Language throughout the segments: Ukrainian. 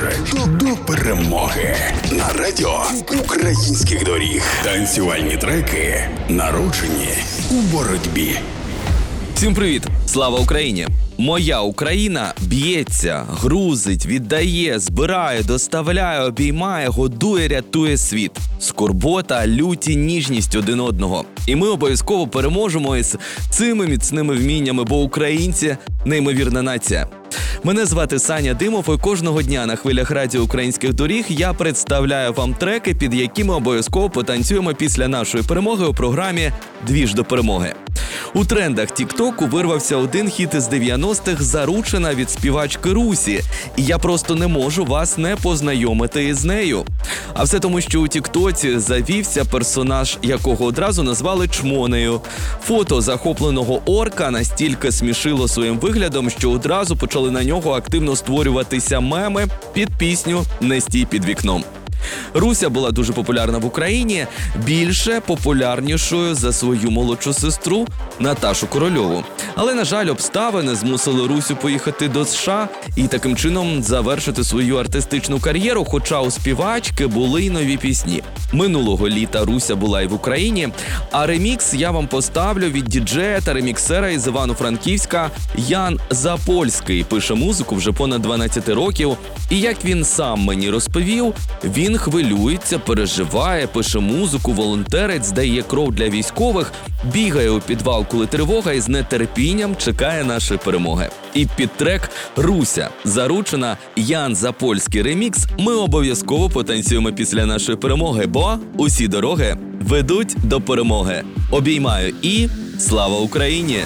стежать до перемоги на радіо українських доріг. Танцювальні треки народжені у боротьбі. Всім привіт! Слава Україні! Моя Україна б'ється, грузить, віддає, збирає, доставляє, обіймає, годує, рятує світ. Скорбота, люті, ніжність один одного. І ми обов'язково переможемо із цими міцними вміннями, бо українці неймовірна нація. Мене звати Саня Димов, і кожного дня на хвилях радіо українських доріг я представляю вам треки, під якими обов'язково потанцюємо після нашої перемоги у програмі Двіж до перемоги. У трендах Тіктоку вирвався один хіт із 90-х заручена від співачки Русі, і я просто не можу вас не познайомити із нею. А все тому, що у Тіктоці завівся персонаж, якого одразу назвали чмонею. Фото захопленого орка настільки смішило своїм виглядом, що одразу почали на нього активно створюватися меми під пісню Не стій під вікном. Руся була дуже популярна в Україні, більше популярнішою за свою молодшу сестру Наташу Корольову. Але, на жаль, обставини змусили Русю поїхати до США і таким чином завершити свою артистичну кар'єру. Хоча у співачки були й нові пісні. Минулого літа Руся була і в Україні. А ремікс я вам поставлю від діджея та реміксера із Івано-Франківська Ян Запольський. Пише музику вже понад 12 років. І як він сам мені розповів, він хвилюється, переживає, пише музику, волонтерить, здає кров для військових, бігає у підвал, коли тривога і з нетерпінням чекає нашої перемоги. І під трек Руся заручена Ян Запольський ремікс. Ми обов'язково потанцюємо після нашої перемоги, бо усі дороги ведуть до перемоги. Обіймаю і слава Україні!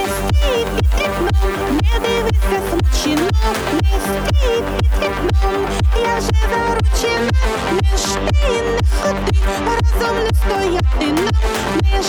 стій під вікном, не дивися смучено, не стій під вікном, я же заручена, не ж ти не ходи, разом не стояти нам, не ж